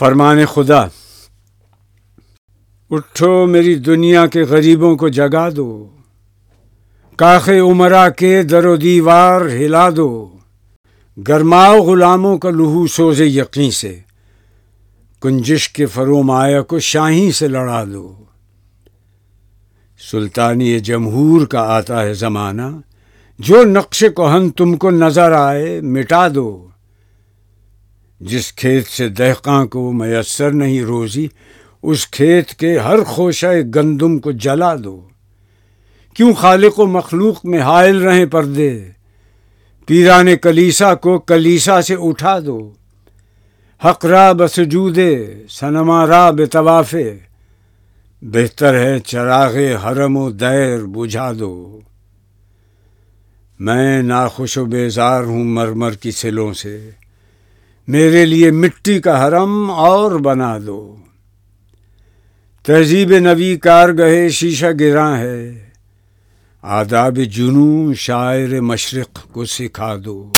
فرمان خدا، اٹھو میری دنیا کے غریبوں کو جگا دو، کاخ عمرہ کے در و دیوار ہلا دو، گرماؤ غلاموں کا لہو سوز یقین سے، کنجش کے فروم آیا کو شاہی سے لڑا دو۔ سلطانی جمہور کا آتا ہے زمانہ، جو نقش کوہن تم کو نظر آئے مٹا دو۔ جس کھیت سے دہقاں کو میسر نہیں روزی، اس کھیت کے ہر خوشہ گندم کو جلا دو۔ کیوں خالق و مخلوق میں حائل رہیں پردے؟ پیران کلیسا کو کلیسا سے اٹھا دو۔ حق را بسجودے سنما را بتوافے بہتر ہے چراغ حرم و دیر بجھا دو۔ میں ناخوش و بیزار ہوں مرمر کی سلوں سے۔ میرے لیے مٹی کا حرم اور بنا دو۔ تہذیب نبی کار گہے شیشہ گراں ہے۔ آداب جنوں شاعر مشرق کو سکھا دو۔